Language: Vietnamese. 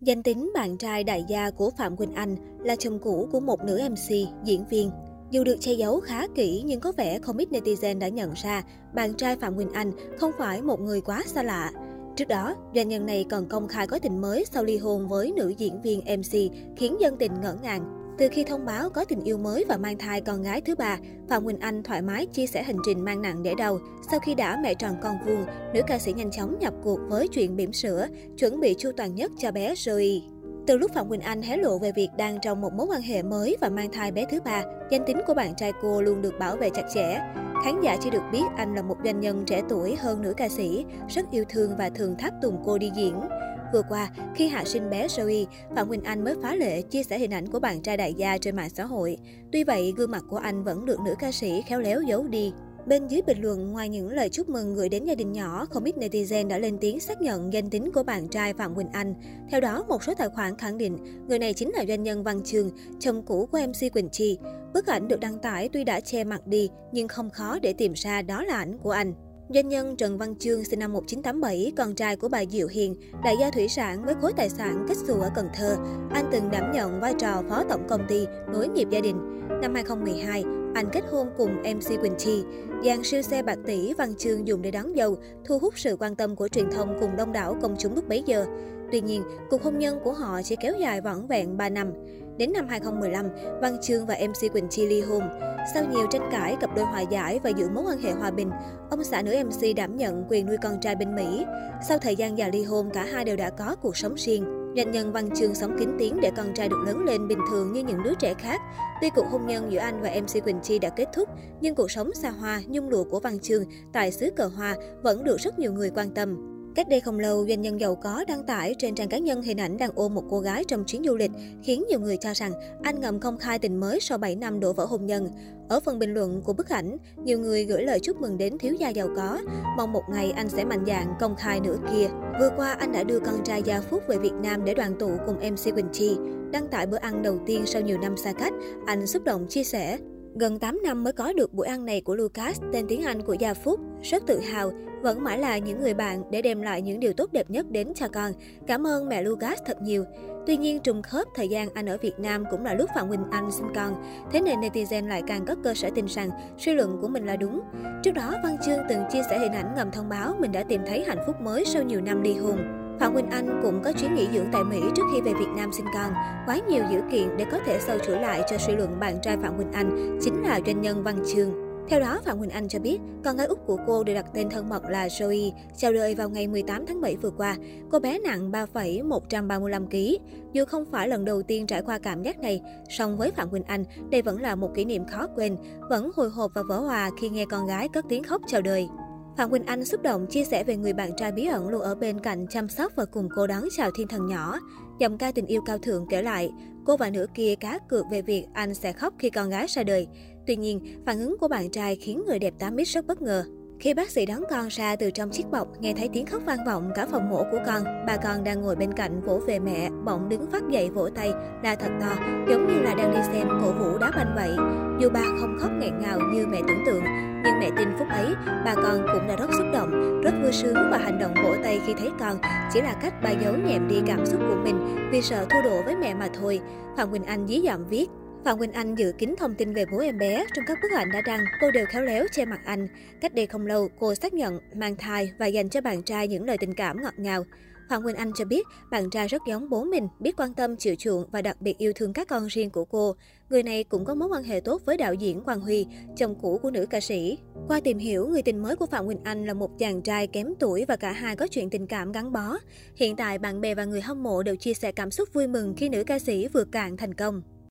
Danh tính bạn trai đại gia của Phạm Quỳnh Anh là chồng cũ của một nữ MC, diễn viên. Dù được che giấu khá kỹ nhưng có vẻ không ít netizen đã nhận ra bạn trai Phạm Quỳnh Anh không phải một người quá xa lạ. Trước đó, doanh nhân này còn công khai có tình mới sau ly hôn với nữ diễn viên MC khiến dân tình ngỡ ngàng. Từ khi thông báo có tình yêu mới và mang thai con gái thứ ba, Phạm Quỳnh Anh thoải mái chia sẻ hành trình mang nặng để đầu. Sau khi đã mẹ tròn con vuông, nữ ca sĩ nhanh chóng nhập cuộc với chuyện bỉm sữa, chuẩn bị chu toàn nhất cho bé Zoe. Từ lúc Phạm Quỳnh Anh hé lộ về việc đang trong một mối quan hệ mới và mang thai bé thứ ba, danh tính của bạn trai cô luôn được bảo vệ chặt chẽ. Khán giả chỉ được biết anh là một doanh nhân trẻ tuổi hơn nữ ca sĩ, rất yêu thương và thường tháp tùng cô đi diễn. Vừa qua, khi hạ sinh bé Zoe, Phạm Quỳnh Anh mới phá lệ chia sẻ hình ảnh của bạn trai đại gia trên mạng xã hội. Tuy vậy, gương mặt của anh vẫn được nữ ca sĩ khéo léo giấu đi. Bên dưới bình luận, ngoài những lời chúc mừng gửi đến gia đình nhỏ, không ít netizen đã lên tiếng xác nhận danh tính của bạn trai Phạm Quỳnh Anh. Theo đó, một số tài khoản khẳng định người này chính là doanh nhân Văn Trường, chồng cũ của MC Quỳnh Chi. Bức ảnh được đăng tải tuy đã che mặt đi, nhưng không khó để tìm ra đó là ảnh của anh. Doanh nhân Trần Văn Chương sinh năm 1987, con trai của bà Diệu Hiền, đại gia thủy sản với khối tài sản kết xù ở Cần Thơ. Anh từng đảm nhận vai trò phó tổng công ty, nối nghiệp gia đình. Năm 2012, anh kết hôn cùng MC Quỳnh Chi. Dàn siêu xe bạc tỷ Văn Chương dùng để đón dâu, thu hút sự quan tâm của truyền thông cùng đông đảo công chúng lúc bấy giờ. Tuy nhiên, cuộc hôn nhân của họ chỉ kéo dài vỏn vẹn 3 năm. Đến năm 2015, Văn Chương và MC Quỳnh Chi ly hôn. Sau nhiều tranh cãi, cặp đôi hòa giải và giữ mối quan hệ hòa bình, ông xã nữ MC đảm nhận quyền nuôi con trai bên Mỹ. Sau thời gian dài ly hôn, cả hai đều đã có cuộc sống riêng. Doanh nhân Văn Chương sống kín tiếng để con trai được lớn lên bình thường như những đứa trẻ khác. Tuy cuộc hôn nhân giữa anh và MC Quỳnh Chi đã kết thúc, nhưng cuộc sống xa hoa, nhung lụa của Văn Chương tại xứ cờ hoa vẫn được rất nhiều người quan tâm. Cách đây không lâu, doanh nhân giàu có đăng tải trên trang cá nhân hình ảnh đang ôm một cô gái trong chuyến du lịch, khiến nhiều người cho rằng anh ngầm công khai tình mới sau 7 năm đổ vỡ hôn nhân. Ở phần bình luận của bức ảnh, nhiều người gửi lời chúc mừng đến thiếu gia giàu có, mong một ngày anh sẽ mạnh dạn công khai nữa kia. Vừa qua, anh đã đưa con trai Gia Phúc về Việt Nam để đoàn tụ cùng MC Quỳnh Chi. Đăng tải bữa ăn đầu tiên sau nhiều năm xa cách, anh xúc động chia sẻ. Gần 8 năm mới có được bữa ăn này của Lucas, tên tiếng Anh của Gia Phúc. Rất tự hào, vẫn mãi là những người bạn để đem lại những điều tốt đẹp nhất đến cho con. Cảm ơn mẹ Lucas thật nhiều. Tuy nhiên, trùng khớp thời gian anh ở Việt Nam cũng là lúc Phạm Quỳnh Anh sinh con. Thế nên netizen lại càng có cơ sở tin rằng suy luận của mình là đúng. Trước đó, Văn Chương từng chia sẻ hình ảnh ngầm thông báo mình đã tìm thấy hạnh phúc mới sau nhiều năm ly hôn. Phạm Quỳnh Anh cũng có chuyến nghỉ dưỡng tại Mỹ trước khi về Việt Nam sinh con. Quá nhiều dữ kiện để có thể sâu chuỗi lại cho suy luận bạn trai Phạm Quỳnh Anh chính là doanh nhân Văn Chương. Theo đó, Phạm Huỳnh Anh cho biết, con gái út của cô được đặt tên thân mật là Zoe, chào đời vào ngày 18 tháng 7 vừa qua. Cô bé nặng 3,135 kg. Dù không phải lần đầu tiên trải qua cảm giác này, song với Phạm Huỳnh Anh, đây vẫn là một kỷ niệm khó quên, vẫn hồi hộp và vỡ hòa khi nghe con gái cất tiếng khóc chào đời. Phạm Quỳnh Anh xúc động chia sẻ về người bạn trai bí ẩn luôn ở bên cạnh chăm sóc và cùng cô đón chào thiên thần nhỏ. Dòng ca tình yêu cao thượng kể lại, cô và nữ kia cá cược về việc anh sẽ khóc khi con gái ra đời. Tuy nhiên, phản ứng của bạn trai khiến người đẹp 8 rất bất ngờ. Khi bác sĩ đón con ra từ trong chiếc bọc, nghe thấy tiếng khóc vang vọng cả phòng mổ của con. Bà con đang ngồi bên cạnh vỗ về mẹ, bỗng đứng phát dậy vỗ tay, la thật to, giống như là đang đi xem cổ vũ đá banh vậy. Dù bà không khóc nghẹn ngào như mẹ tưởng tượng, nhưng mẹ tin phút ấy, bà con cũng đã rất xúc động, rất vui sướng và hành động vỗ tay khi thấy con chỉ là cách bà giấu nhẹm đi cảm xúc của mình vì sợ thua độ với mẹ mà thôi. Phạm Quỳnh Anh dí dỏm viết. Phạm Quỳnh Anh giữ kín thông tin về bố em bé. Trong các bức ảnh đã đăng, cô đều khéo léo che mặt anh. Cách đây không lâu, cô xác nhận mang thai và dành cho bạn trai những lời tình cảm ngọt ngào. Phạm Quỳnh Anh cho biết bạn trai rất giống bố mình, biết quan tâm, chịu chuộng và đặc biệt yêu thương các con riêng của cô. Người này cũng có mối quan hệ tốt với đạo diễn Quang Huy, chồng cũ của nữ ca sĩ. Qua tìm hiểu, người tình mới của Phạm Quỳnh Anh là một chàng trai kém tuổi và cả hai có chuyện tình cảm gắn bó. Hiện tại, bạn bè và người hâm mộ đều chia sẻ cảm xúc vui mừng khi nữ ca sĩ vượt cạn thành công.